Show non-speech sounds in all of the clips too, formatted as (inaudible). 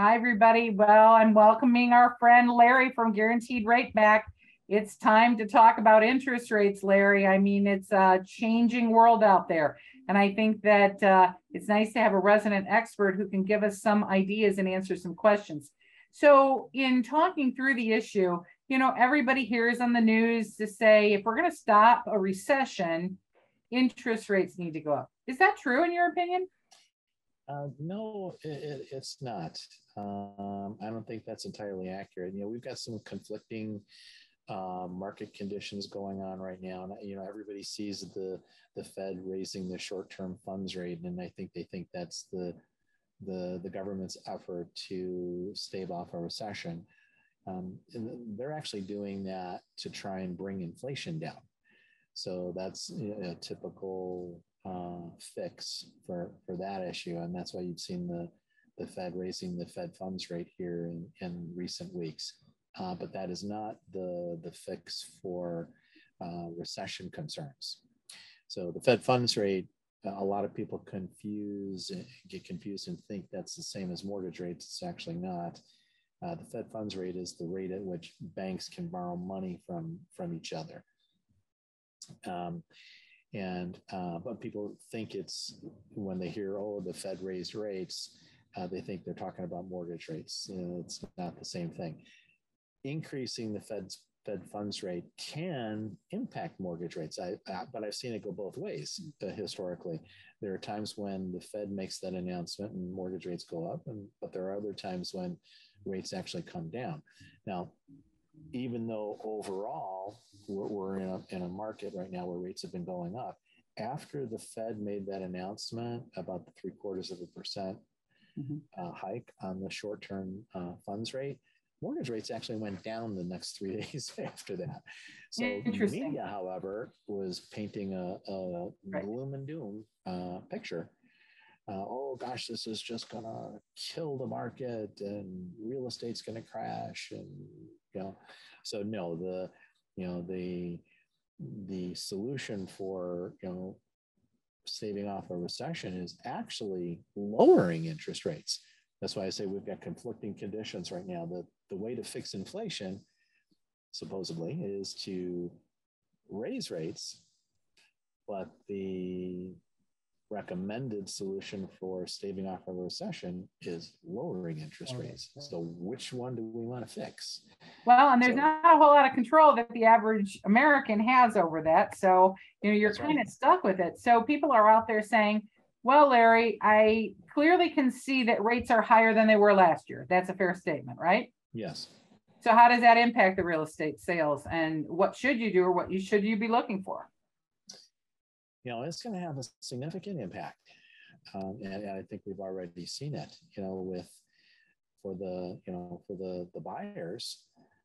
Hi, everybody. Well, I'm welcoming our friend Larry from Guaranteed Rate Back. It's time to talk about interest rates, Larry. I mean, it's a changing world out there. And I think that uh, it's nice to have a resident expert who can give us some ideas and answer some questions. So, in talking through the issue, you know, everybody hears on the news to say if we're going to stop a recession, interest rates need to go up. Is that true in your opinion? Uh, no, it, it's not. Um, I don't think that's entirely accurate. You know, we've got some conflicting uh, market conditions going on right now, and you know, everybody sees the the Fed raising the short-term funds rate, and I think they think that's the the the government's effort to stave off a recession. Um, they're actually doing that to try and bring inflation down. So that's you know, a typical uh, fix for for that issue, and that's why you've seen the the Fed raising the Fed funds rate here in, in recent weeks. Uh, but that is not the the fix for uh, recession concerns. So the Fed funds rate, a lot of people confuse get confused and think that's the same as mortgage rates. It's actually not. Uh, the Fed funds rate is the rate at which banks can borrow money from from each other. Um, and uh, but people think it's when they hear, oh, the Fed raised rates, uh, they think they're talking about mortgage rates. It's not the same thing. Increasing the Fed's Fed funds rate can impact mortgage rates. I, uh, but I've seen it go both ways uh, historically. There are times when the Fed makes that announcement and mortgage rates go up, and but there are other times when rates actually come down. Now, even though overall we're, we're in, a, in a market right now where rates have been going up, after the Fed made that announcement about the three quarters of a percent mm-hmm. uh, hike on the short term uh, funds rate, mortgage rates actually went down the next three (laughs) days after that. So the media, however, was painting a, a right. gloom and doom uh, picture. Uh, oh gosh, this is just gonna kill the market and real estate's gonna crash and you know so no the you know the the solution for you know saving off a recession is actually lowering interest rates. That's why i say we've got conflicting conditions right now. The the way to fix inflation supposedly is to raise rates but the recommended solution for staving off a recession is lowering interest rates. So which one do we want to fix? Well, and there's so, not a whole lot of control that the average American has over that. So, you know, you're kind right. of stuck with it. So people are out there saying, well, Larry, I clearly can see that rates are higher than they were last year. That's a fair statement, right? Yes. So how does that impact the real estate sales and what should you do or what you should you be looking for? You know, it's going to have a significant impact. Um, and, and, I think we've already seen it, you know, with for the, you know, for the, the buyers,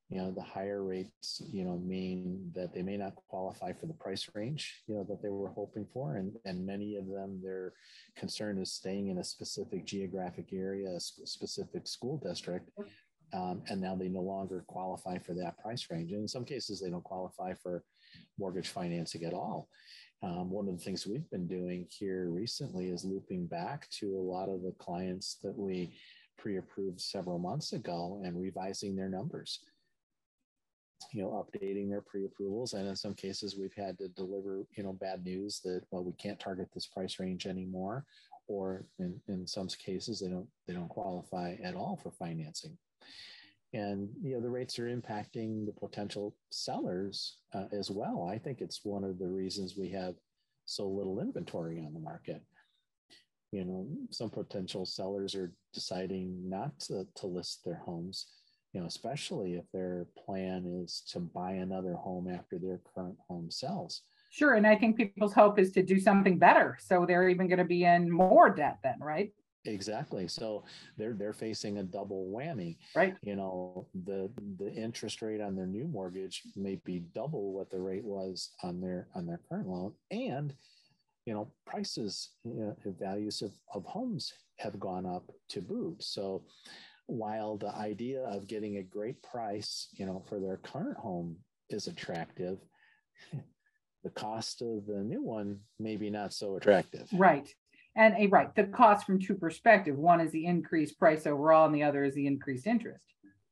you know, the higher rates, you know, mean that they may not qualify for the price range, you know, that they were hoping for. And, and many of them, their concern is staying in a specific geographic area, a specific school district. Um, and now they no longer qualify for that price range. And in some cases, they don't qualify for mortgage financing at all. Um, one of the things we've been doing here recently is looping back to a lot of the clients that we pre-approved several months ago and revising their numbers. You know updating their pre-approvals and in some cases we've had to deliver you know bad news that well we can't target this price range anymore or in, in some cases they don't they don't qualify at all for financing and you know the rates are impacting the potential sellers uh, as well. I think it's one of the reasons we have so little inventory on the market. You know some potential sellers are deciding not to, to list their homes you know especially if their plan is to buy another home after their current home sells. Sure and i think people's hope is to do something better so they're even going to be in more debt then right Exactly. So they're they're facing a double whammy. Right. You know, the the interest rate on their new mortgage may be double what the rate was on their on their current loan. And, you know, prices, you know, values of, of homes have gone up to boot. So while the idea of getting a great price, you know, for their current home is attractive, (laughs) the cost of the new one maybe not so attractive. Right. And a right, the cost from two perspective. One is the increased price overall, and the other is the increased interest.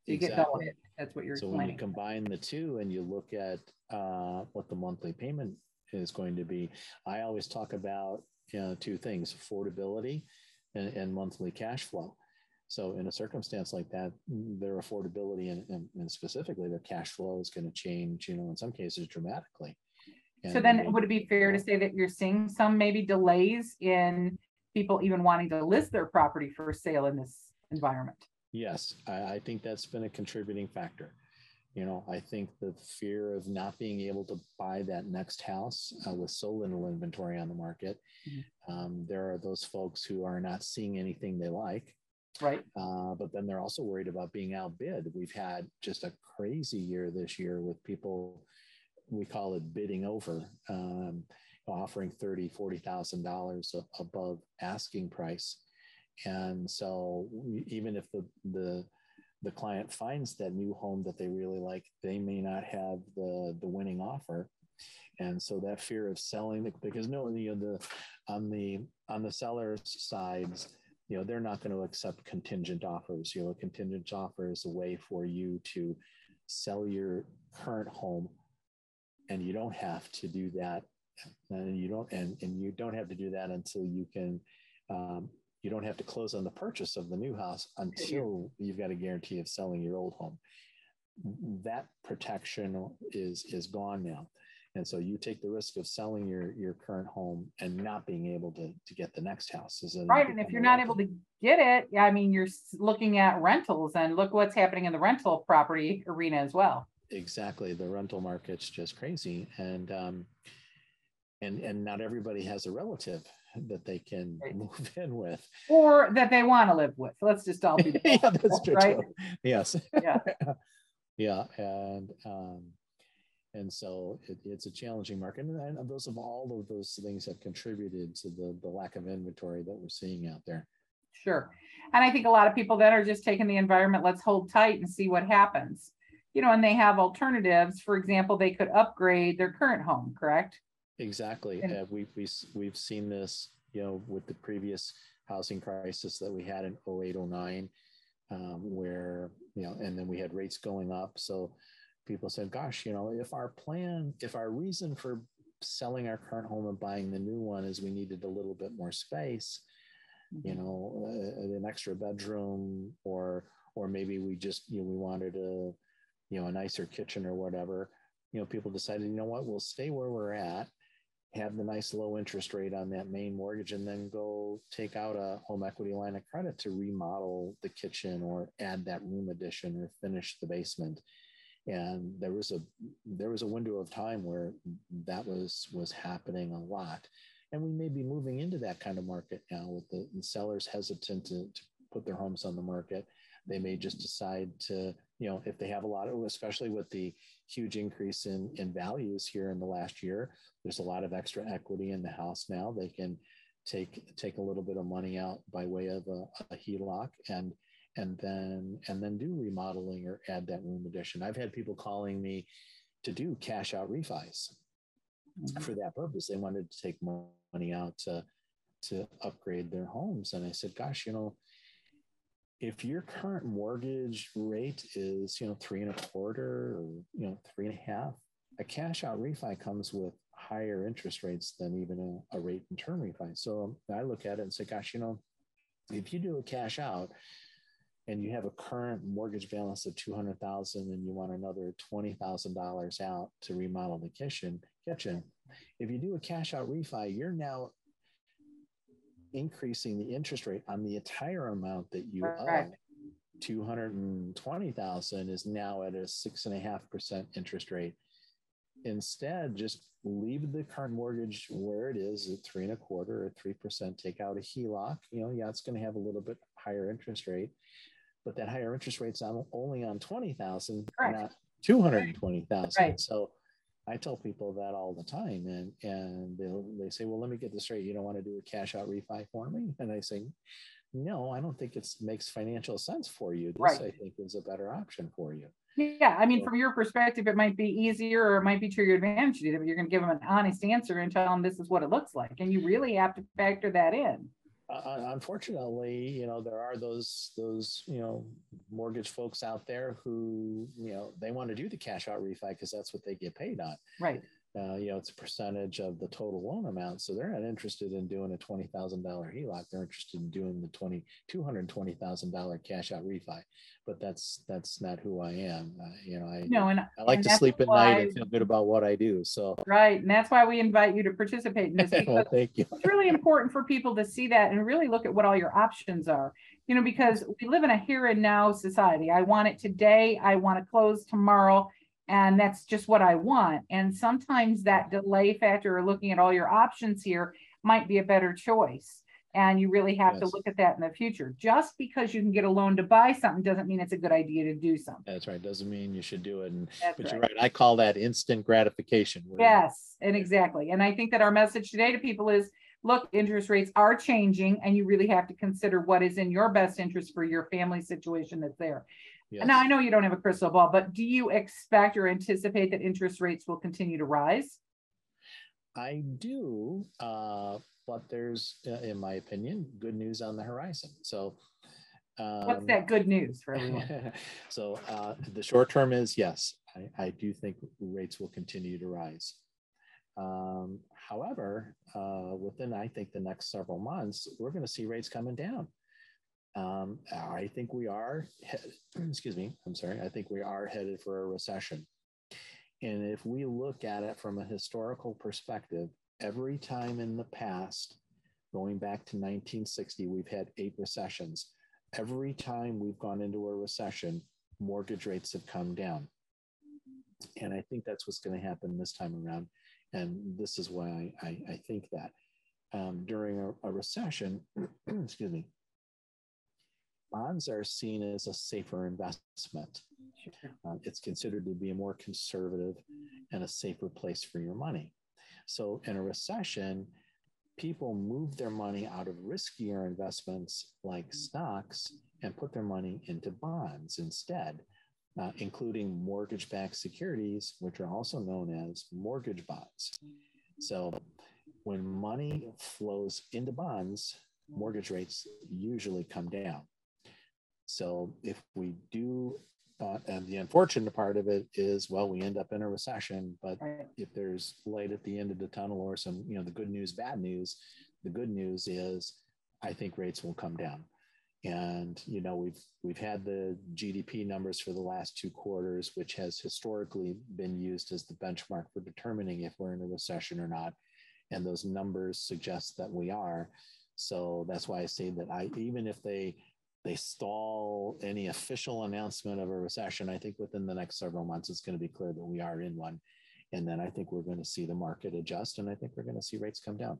So you get double Exactly. hit. That's what you're So when you explaining. combine the two and you look at uh, what the monthly payment is going to be, I always talk about you know, two things: affordability and, and monthly cash flow. So in a circumstance like that, their affordability and, and, and specifically their cash flow is going to change. You know, in some cases dramatically. So then would it be fair to say that you're seeing some maybe delays in people even wanting to list their property for sale in this environment? Yes, I, I think that's been a contributing factor. You know, I think the fear of not being able to buy that next house uh, with so little inventory on the market. Mhm. Um, there are those folks who are not seeing anything they like, Right? uh, but then they're also worried about being outbid. We've had just a crazy year this year with people, we call it bidding over, um, offering thirty, forty thousand dollars above asking price. And so even if the the the client finds that new home that they really like, they may not have the the winning offer. And so that fear of selling because no, you know, the on the on the seller's sides, you know, they're not going to accept contingent offers. You know, a contingent offer is a way for you to sell your current home and you don't have to do that and you don't and, and you don't have to do that until you can um, you don't have to close on the purchase of the new house until you've got a guarantee of selling your old home that protection is is gone now and so you take the risk of selling your your current home and not being able to to get the next house is Right. And if you're not able to get it, I mean, you're looking at rentals and look what's happening in the rental property arena as well. Exactly the rental market's just crazy and um and and not everybody has a relative that they can Right. move (laughs) in with Or that they want to live with. Let's just all be. (laughs) yeah that's true Right. yes Yeah. (laughs) yeah and um and so it, it's a challenging market and, and those of all of those things have contributed to the the lack of inventory that we're seeing out there Sure. And I think a lot of people then are just taking the environment, let's hold tight and see what happens. You know, and they have alternatives. For example, they could upgrade their current home, correct? Exactly. And- Uh, we, we, we've seen this, you know, with the previous housing crisis that we had in 08, 09, um, where, you know, and then we had rates going up. So people said, gosh, you know, if our plan, if our reason for selling our current home and buying the new one is we needed a little bit more space, you know, uh, an extra bedroom or, or maybe we just, you know, we wanted a, you know, a nicer kitchen or whatever, you know, people decided, you know what, we'll stay where we're at, have the nice low interest rate on that main mortgage, and then go take out a home equity line of credit to remodel the kitchen or add that room addition or finish the basement. And there was a there was a window of time where that was was happening a lot. And we may be moving into that kind of market now with the, sellers hesitant to, to put their homes on the market. They may just decide to, you know, if they have a lot of, especially with the huge increase in, in values here in the last year, there's a lot of extra equity in the house now. They can take take a little bit of money out by way of a, a HELOC and and then and then do remodeling or add that room addition. I've had people calling me to do cash out refis Mhm. for that purpose. They wanted to take money out to to upgrade their homes, and I said, "Gosh, you know, if your current mortgage rate is you know three and a quarter or you know three and a half, a cash out refi comes with higher interest rates than even a, a rate and term refi. So I look at it and say, "Gosh, you know, if you do a cash out." And you have a current mortgage balance of two hundred thousand, and you want another twenty thousand dollars out to remodel the kitchen. Kitchen, if you do a cash out refi, you're now increasing the interest rate on the entire amount that you Right. owe. 220,000 is now at a six and a half percent interest rate. Instead, just leave the current mortgage where it is at three and a quarter or three percent. Take out a HELOC. You know, yeah, it's going to have a little bit higher interest rate, but that higher interest rate's on only on 20,000, Correct. not 220,000. Right. So I tell people that all the time, and and they they say, "Well, let me get this straight. You don't want to do a cash out refi for me?" And I say, "No, I don't think it makes financial sense for you. This, Right. I think, is a better option for you." Yeah, I mean, from your perspective, it might be easier or it might be to your advantage to do that, but you're gonna give them an honest answer and tell them this is what it looks like. And you really have to factor that in. Uh, unfortunately, you know, there are those those you know mortgage folks out there who you know they want to do the cash out refi because that's what they get paid on. Right. Uh, you know, it's a percentage of the total loan amount, so they're not interested in doing a twenty thousand dollar HELOC. They're interested in doing the twenty two hundred twenty thousand dollar cash out refi. But that's that's not who I am. Uh, you know, I No, and I like and to sleep at why- night and feel good about what I do. So, right, and that's why we invite you to participate in this. (laughs) well, thank you. it's really important for people to see that and really look at what all your options are. You know, because we live in a here and now society. I want it today. I want to close tomorrow. And that's just what I want. And sometimes that delay factor or looking at all your options here might be a better choice. And you really have to look at that in the future. Just because you can get a loan to buy something doesn't mean it's a good idea to do something. That's right. Doesn't mean you should do it. And That's but right. you're right. I call that instant gratification. Yes, and exactly. And I think that our message today to people is, look, interest rates are changing and you really have to consider what is in your best interest for your family situation that's there. Yes. Now, I know you don't have a crystal ball, but do you expect or anticipate that interest rates will continue to rise? I do, uh, but there's, uh, in my opinion, good news on the horizon. So, What's um, that good news for (laughs) everyone? so uh, the short term is yes, I, I do think rates will continue to rise. Um, however, uh, within I think the next several months, we're going to see rates coming down. Um, I think we are, (clears throat) excuse me, I'm sorry, I think we are headed for a recession. And if we look at it from a historical perspective, every time in the past, going back to 1960, we've had eight recessions. Every time we've gone into a recession, mortgage rates have come down. And I think that's what's going to happen this time around. And this is why I, I, think that um, during a, a recession, (clears throat) excuse me, bonds are seen as a safer investment. Sure. Uh, it's considered to be a more conservative and a safer place for your money. So, in a recession, people move their money out of riskier investments like stocks and put their money into bonds instead, uh, including mortgage backed securities, which are also known as mortgage bonds. So, when money flows into bonds, mortgage rates usually come down. So, if we do uh, and the unfortunate part of it is, well, we end up in a recession. But Right. if there's light at the end of the tunnel or some, you know, the good news, bad news, the good news is, I think rates will come down. And you know, we've we've had the GDP numbers for the last two quarters, which has historically been used as the benchmark for determining if we're in a recession or not. And those numbers suggest that we are. So that's why I say that I even if they they stall any official announcement of a recession, I think within the next several months, it's going to be clear that we are in one. And then I think we're going to see the market adjust and I think we're going to see rates come down.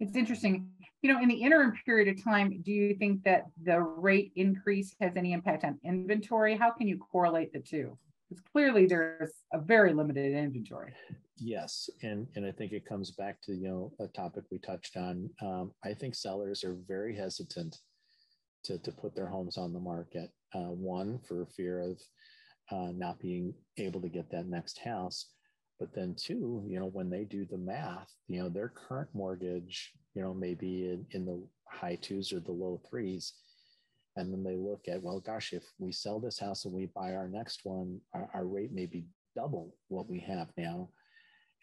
It's interesting. You know, in the interim period of time, do you think that the rate increase has any impact on inventory? How can you correlate the two? Because clearly there's a very limited inventory. Yes. And, and I think it comes back to, you know, a topic we touched on. Um, I think sellers are very hesitant to, to put their homes on the market. Uh, one, for fear of uh, not being able to get that next house. But then two, you know, when they do the math, you know, their current mortgage, you know, maybe in, in the high twos or the low threes. And then they look at, well, gosh, if we sell this house and we buy our next one, our, our rate may be double what we have now.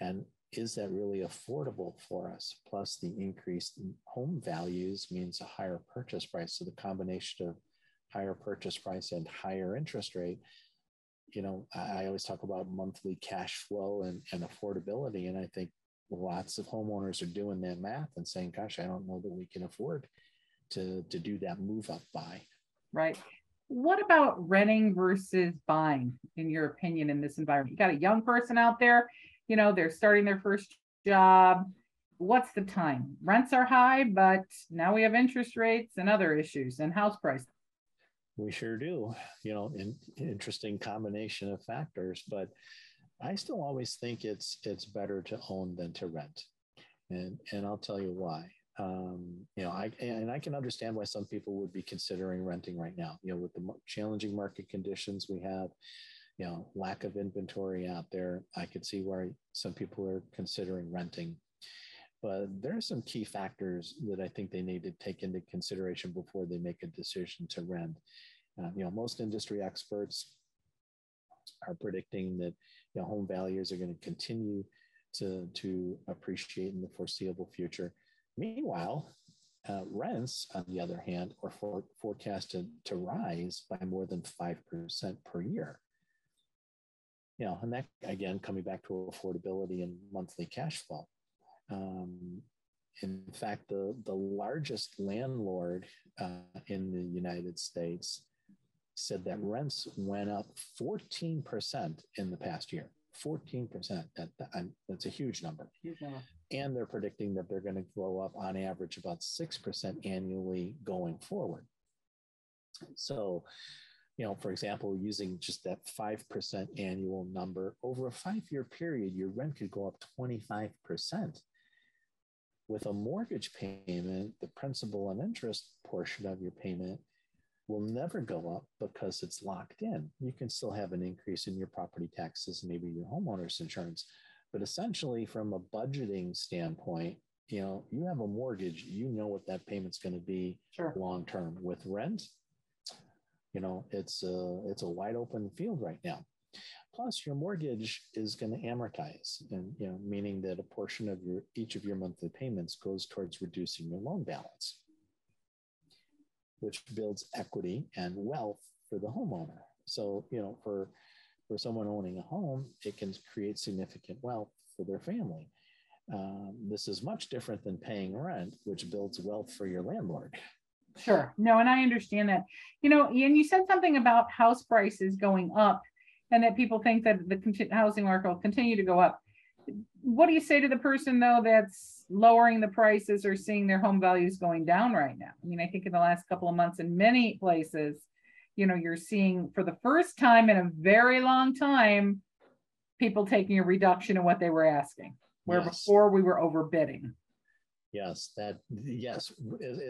And is that really affordable for us? Plus, the increased home values means a higher purchase price. So, the combination of higher purchase price and higher interest rate, you know, I, I always talk about monthly cash flow and, and affordability. And I think lots of homeowners are doing that math and saying, gosh, I don't know that we can afford to, to do that move up buy. right? What about renting versus buying, in your opinion, in this environment? You got a young person out there, you know, they're starting their first job. What's the time? Rents are high, but now we have interest rates and other issues and house prices. We sure do. You know, in, interesting combination of factors, but I still always think it's it's better to own than to rent, and and I'll tell you why. Um, you know, I and I can understand why some people would be considering renting right now. You know, with the challenging market conditions we have, you know, lack of inventory out there. I could see why some people are considering renting. But there are some key factors that I think they need to take into consideration before they make a decision to rent. Uh, you know, most industry experts are predicting that you know, home values are going to continue to, to appreciate in the foreseeable future. Meanwhile, uh, rents, on the other hand, are for, forecasted to rise by more than 5% per year. You know, and that again, coming back to affordability and monthly cash flow. Um, in fact, the, the largest landlord uh, in the United States said that rents went up 14% in the past year. 14%. That, that, that's a huge number. huge number. And they're predicting that they're going to grow up on average about 6% annually going forward. So, you know, for example, using just that 5% annual number over a five year period, your rent could go up 25%. With a mortgage payment, the principal and interest portion of your payment will never go up because it's locked in. You can still have an increase in your property taxes, maybe your homeowner's insurance. But essentially, from a budgeting standpoint, you know, you have a mortgage, you know what that payment's going to be sure. long term. With rent, you know, it's a it's a wide open field right now. Plus, your mortgage is going to amortize, and you know, meaning that a portion of your each of your monthly payments goes towards reducing your loan balance which builds equity and wealth for the homeowner. So, you know, for for someone owning a home, it can create significant wealth for their family. Um, this is much different than paying rent, which builds wealth for your landlord. Sure. No, and I understand that. You know, and you said something about house prices going up and that people think that the housing market will continue to go up. What do you say to the person, though, that's lowering the prices or seeing their home values going down right now. I mean, I think in the last couple of months, in many places, you know, you're seeing for the first time in a very long time, people taking a reduction in what they were asking, where yes. before we were overbidding. Yes, that yes,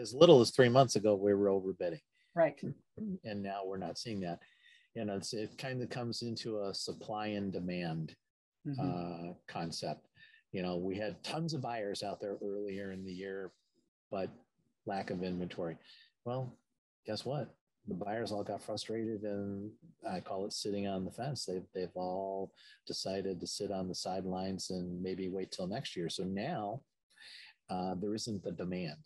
as little as three months ago, we were overbidding. Right. And now we're not seeing that. You know, it's, it kind of comes into a supply and demand mm-hmm. uh, concept you know, we had tons of buyers out there earlier in the year, but lack of inventory. Well, guess what? The buyers all got frustrated and I call it sitting on the fence. They've, they've all decided to sit on the sidelines and maybe wait till next year. So now uh, there isn't the demand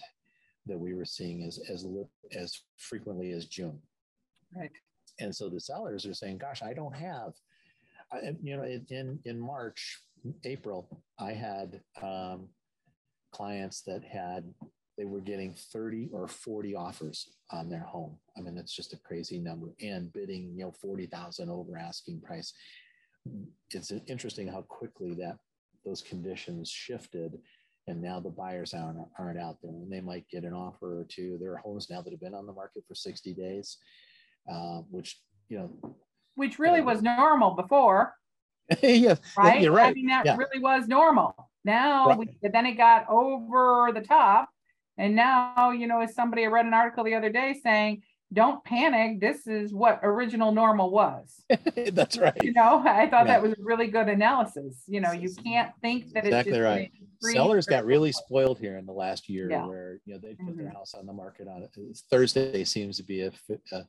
that we were seeing as, as, as frequently as June. Right. And so the sellers are saying, gosh, I don't have, I, you know, in, in March, April, I had um, clients that had they were getting 30 or 40 offers on their home. I mean, that's just a crazy number and bidding, you know, 40,000 over asking price. It's interesting how quickly that those conditions shifted and now the buyers aren't, aren't out there and they might get an offer or two. There are homes now that have been on the market for 60 days, uh, which, you know, which really was normal before. (laughs) yes, right. You're right. I mean, that yeah. really was normal. Now, right. we, then it got over the top, and now you know, as somebody I read an article the other day saying, "Don't panic. This is what original normal was." (laughs) That's right. You know, I thought yeah. that was a really good analysis. You know, you can't think that exactly it's right. Sellers got really spoiled here in the last year, yeah. where you know they put mm-hmm. their house on the market on. Thursday seems to be a, a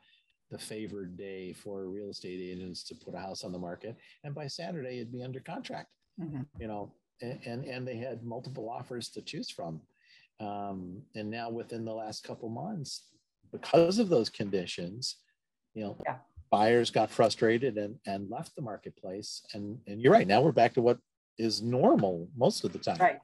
the favored day for real estate agents to put a house on the market and by saturday it'd be under contract mm-hmm. you know and, and, and they had multiple offers to choose from um, and now within the last couple months because of those conditions you know yeah. buyers got frustrated and and left the marketplace and and you're right now we're back to what is normal most of the time right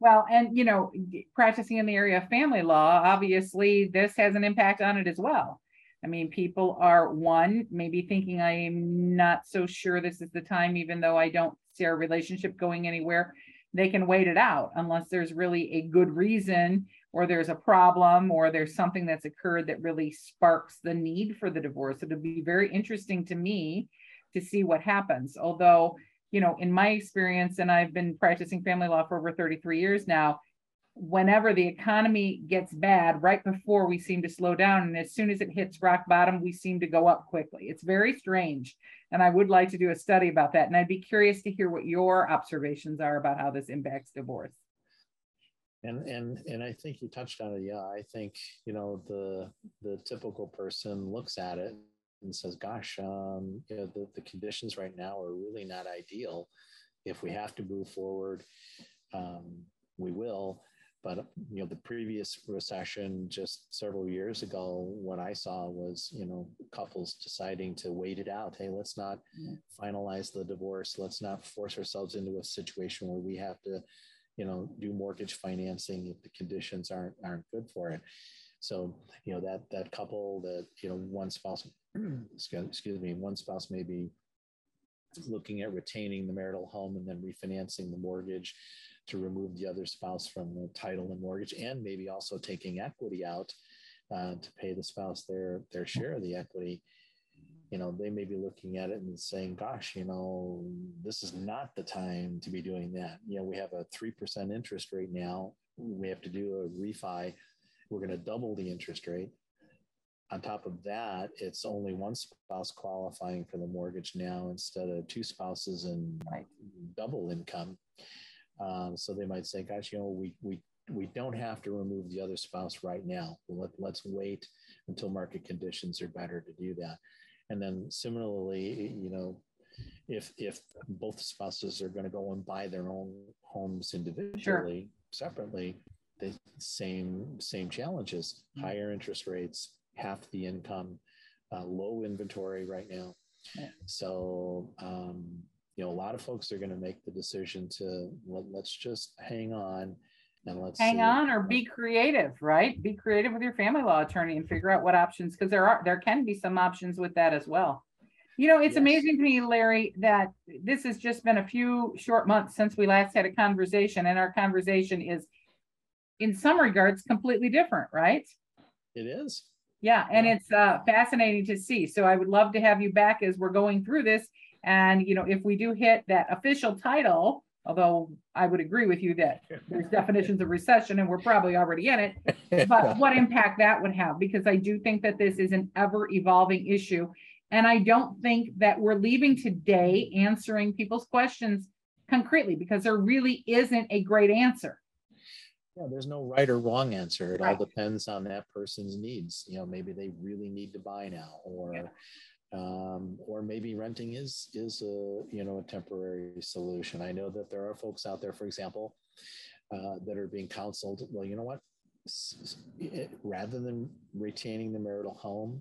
well and you know practicing in the area of family law obviously this has an impact on it as well I mean, people are one, maybe thinking I'm not so sure this is the time, even though I don't see our relationship going anywhere. They can wait it out unless there's really a good reason or there's a problem or there's something that's occurred that really sparks the need for the divorce. It'll be very interesting to me to see what happens. Although, you know, in my experience, and I've been practicing family law for over 33 years now, whenever the economy gets bad, right before we seem to slow down. And as soon as it hits rock bottom, we seem to go up quickly. It's very strange. And I would like to do a study about that. And I'd be curious to hear what your observations are about how this impacts divorce. And and and I think you touched on it. Yeah, I think you know the the typical person looks at it and says, "Gosh, um, you know, the the conditions right now are really not ideal. If we have to move forward, um, we will." But you know, the previous recession just several years ago, what I saw was you know couples deciding to wait it out. Hey, let's not finalize the divorce. Let's not force ourselves into a situation where we have to you know, do mortgage financing if the conditions aren't aren't good for it. So, you know, that that couple that, you know, one spouse, (clears throat) excuse me, one spouse may be looking at retaining the marital home and then refinancing the mortgage to remove the other spouse from the title and mortgage, and maybe also taking equity out uh, to pay the spouse their their share of the equity you know, they may be looking at it and saying, gosh, you know, this is not the time to be doing that. You know, we have a 3% interest rate now. We have to do a refi. We're going to double the interest rate. On top of that, it's only one spouse qualifying for the mortgage now instead of two spouses and double income. Um, so they might say, gosh, you know, we, we, we don't have to remove the other spouse right now. Let, let's wait until market conditions are better to do that. And then similarly, you know, if if both spouses are going to go and buy their own homes individually, sure. separately, the same same challenges: mm-hmm. higher interest rates, half the income, uh, low inventory right now. Yeah. So um, you know, a lot of folks are going to make the decision to let, let's just hang on and let's hang on or be creative, right? Be creative with your family law attorney and figure out what options because there are there can be some options with that as well. You know, it's yes. amazing to me, Larry, that this has just been a few short months since we last had a conversation, and our conversation is, in some regards, completely different, right? It is. Yeah, and yeah. it's uh, fascinating to see. So I would love to have you back as we're going through this. And you know, if we do hit that official title, although I would agree with you that (laughs) there's definitions of recession and we're probably already in it, but (laughs) what impact that would have, because I do think that this is an ever evolving issue. And I don't think that we're leaving today answering people's questions concretely because there really isn't a great answer. Yeah, there's no right or wrong answer. It right. all depends on that person's needs. You know, maybe they really need to buy now, or yeah um, or maybe renting is is a you know a temporary solution. I know that there are folks out there, for example, uh, that are being counseled. Well, you know what? Rather than retaining the marital home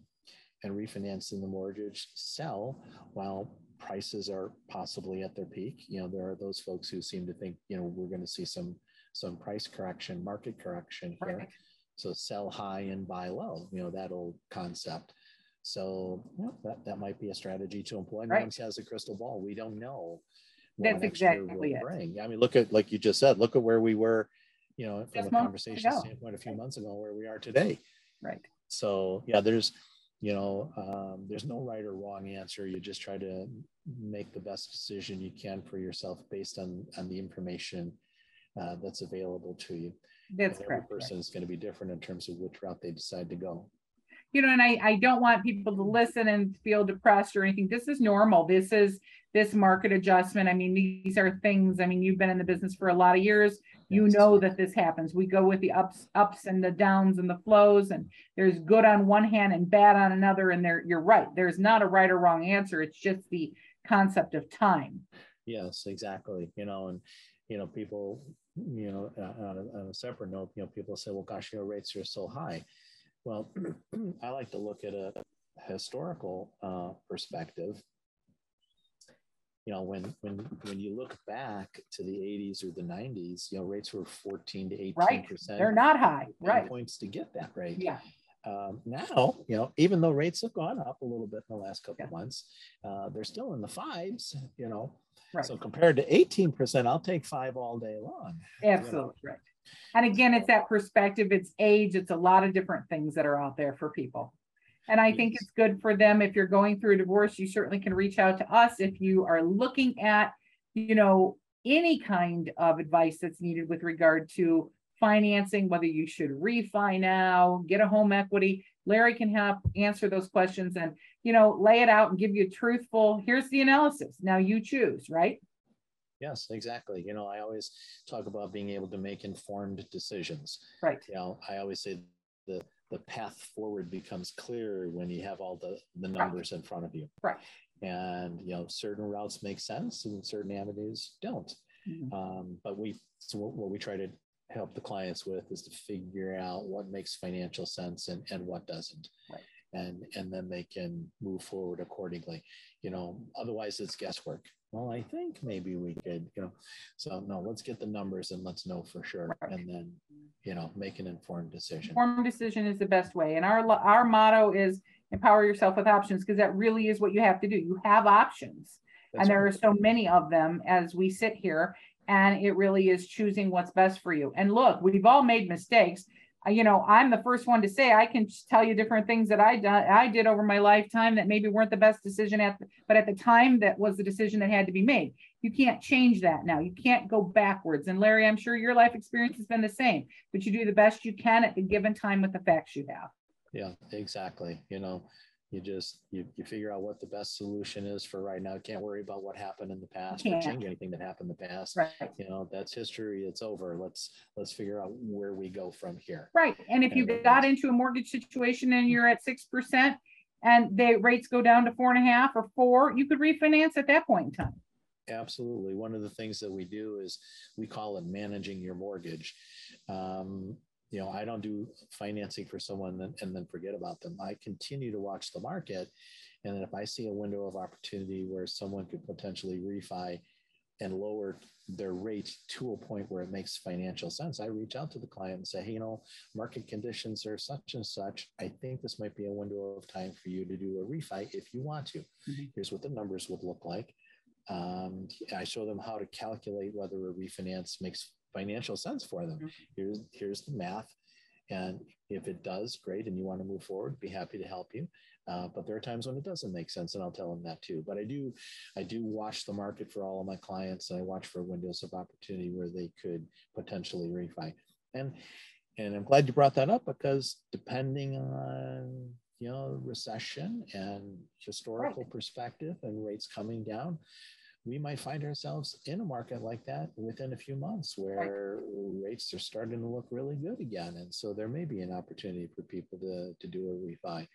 and refinancing the mortgage, sell while prices are possibly at their peak. You know, there are those folks who seem to think you know we're going to see some some price correction, market correction here. Right. So sell high and buy low. You know that old concept. So yeah, that, that might be a strategy to employ. No right. one has a crystal ball. We don't know. That's exactly it. Bring. I mean, look at like you just said. Look at where we were, you know, from Just a conversation standpoint a few months ago, where we are today. Right. So yeah, there's, you know, um, there's no right or wrong answer. You just try to make the best decision you can for yourself based on on the information uh, that's available to you. That's and correct. Every person right. is going to be different in terms of which route they decide to go you know, and I, I don't want people to listen and feel depressed or anything. This is normal. This is this market adjustment. I mean, these are things, I mean, you've been in the business for a lot of years. You know that this happens. We go with the ups, ups and the downs and the flows, and there's good on one hand and bad on another. And there, you're right. There's not a right or wrong answer. It's just the concept of time. Yes, exactly. You know, and you know, people, you know, on a, on a separate note, you know, people say, well, gosh, your rates are so high well, (clears throat) I like to look at a historical uh, perspective. You know, when when when you look back to the 80s or the 90s, you know, rates were 14 to 18 right. percent. They're not high, right? Points to get that rate. Yeah. Um, now, you know, even though rates have gone up a little bit in the last couple yeah. of months, uh, they're still in the fives. You know, right. so compared to 18 percent, I'll take five all day long. Absolutely you know? right. And again, it's that perspective, it's age, it's a lot of different things that are out there for people. And I think it's good for them. If you're going through a divorce, you certainly can reach out to us if you are looking at, you know, any kind of advice that's needed with regard to financing, whether you should refi now, get a home equity. Larry can help answer those questions and, you know, lay it out and give you truthful, here's the analysis. Now you choose, right? Yes, exactly. You know, I always talk about being able to make informed decisions. Right. You know, I always say the the path forward becomes clearer when you have all the the numbers right. in front of you. Right. And you know, certain routes make sense and certain avenues don't. Mm-hmm. Um, but we so what we try to help the clients with is to figure out what makes financial sense and, and what doesn't. Right. And and then they can move forward accordingly. You know, otherwise it's guesswork well, I think maybe we could, you know. So no, let's get the numbers and let's know for sure, and then you know make an informed decision. Informed decision is the best way, and our our motto is empower yourself with options because that really is what you have to do. You have options, That's and there right. are so many of them as we sit here, and it really is choosing what's best for you. And look, we've all made mistakes you know, I'm the first one to say I can tell you different things that I done I did over my lifetime that maybe weren't the best decision at, the, but at the time that was the decision that had to be made. You can't change that now. You can't go backwards. And Larry, I'm sure your life experience has been the same, but you do the best you can at the given time with the facts you have. Yeah, exactly. You know, you just you, you figure out what the best solution is for right now. Can't worry about what happened in the past or change anything that happened in the past. Right. you know that's history. It's over. Let's let's figure out where we go from here. Right. And if you got into a mortgage situation and you're at six percent and the rates go down to four and a half or four you could refinance at that point in time. Absolutely. One of the things that we do is we call it managing your mortgage. Um, you know, I don't do financing for someone and, then forget about them. I continue to watch the market. And then if I see a window of opportunity where someone could potentially refi and lower their rate to a point where it makes financial sense, I reach out to the client and say, hey, you know, market conditions are such and such. I think this might be a window of time for you to do a refi if you want to. Mm-hmm. Here's what the numbers would look like. Um, I show them how to calculate whether a refinance makes financial sense for them. Mm-hmm. Here's here's the math, and if it does, great, and you want to move forward, be happy to help you. Uh, but there are times when it doesn't make sense, and I'll tell them that too. But I do, I do watch the market for all of my clients, and I watch for windows of opportunity where they could potentially refi. And and I'm glad you brought that up because depending on you know recession and historical right. perspective and rates coming down, we might find ourselves in a market like that within a few months where right. rates are starting to look really good again. And so there may be an opportunity for people to, to do a refi.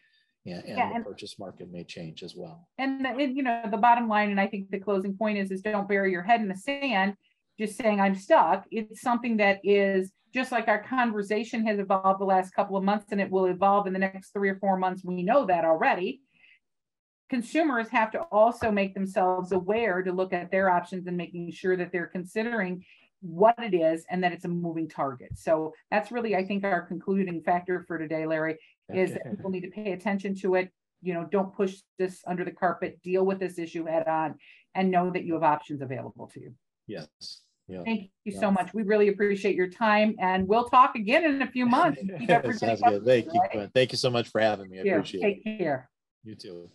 And, and yeah, the and, purchase market may change as well. And, and you know the bottom line, and I think the closing point is is don't bury your head in the sand, just saying I'm stuck. It's something that is just like our conversation has evolved the last couple of months, and it will evolve in the next three or four months. We know that already consumers have to also make themselves aware to look at their options and making sure that they're considering what it is and that it's a moving target. So that's really, I think, our concluding factor for today, Larry, is that people need to pay attention to it. You know, don't push this under the carpet, deal with this issue head on, and know that you have options available to you. Yes. Yeah. Thank you so much. We really appreciate your time and we'll talk again in a few months. (laughs) Sounds good. Thank you. Right? Thank you so much for having me. I appreciate Take it. Take care. You too.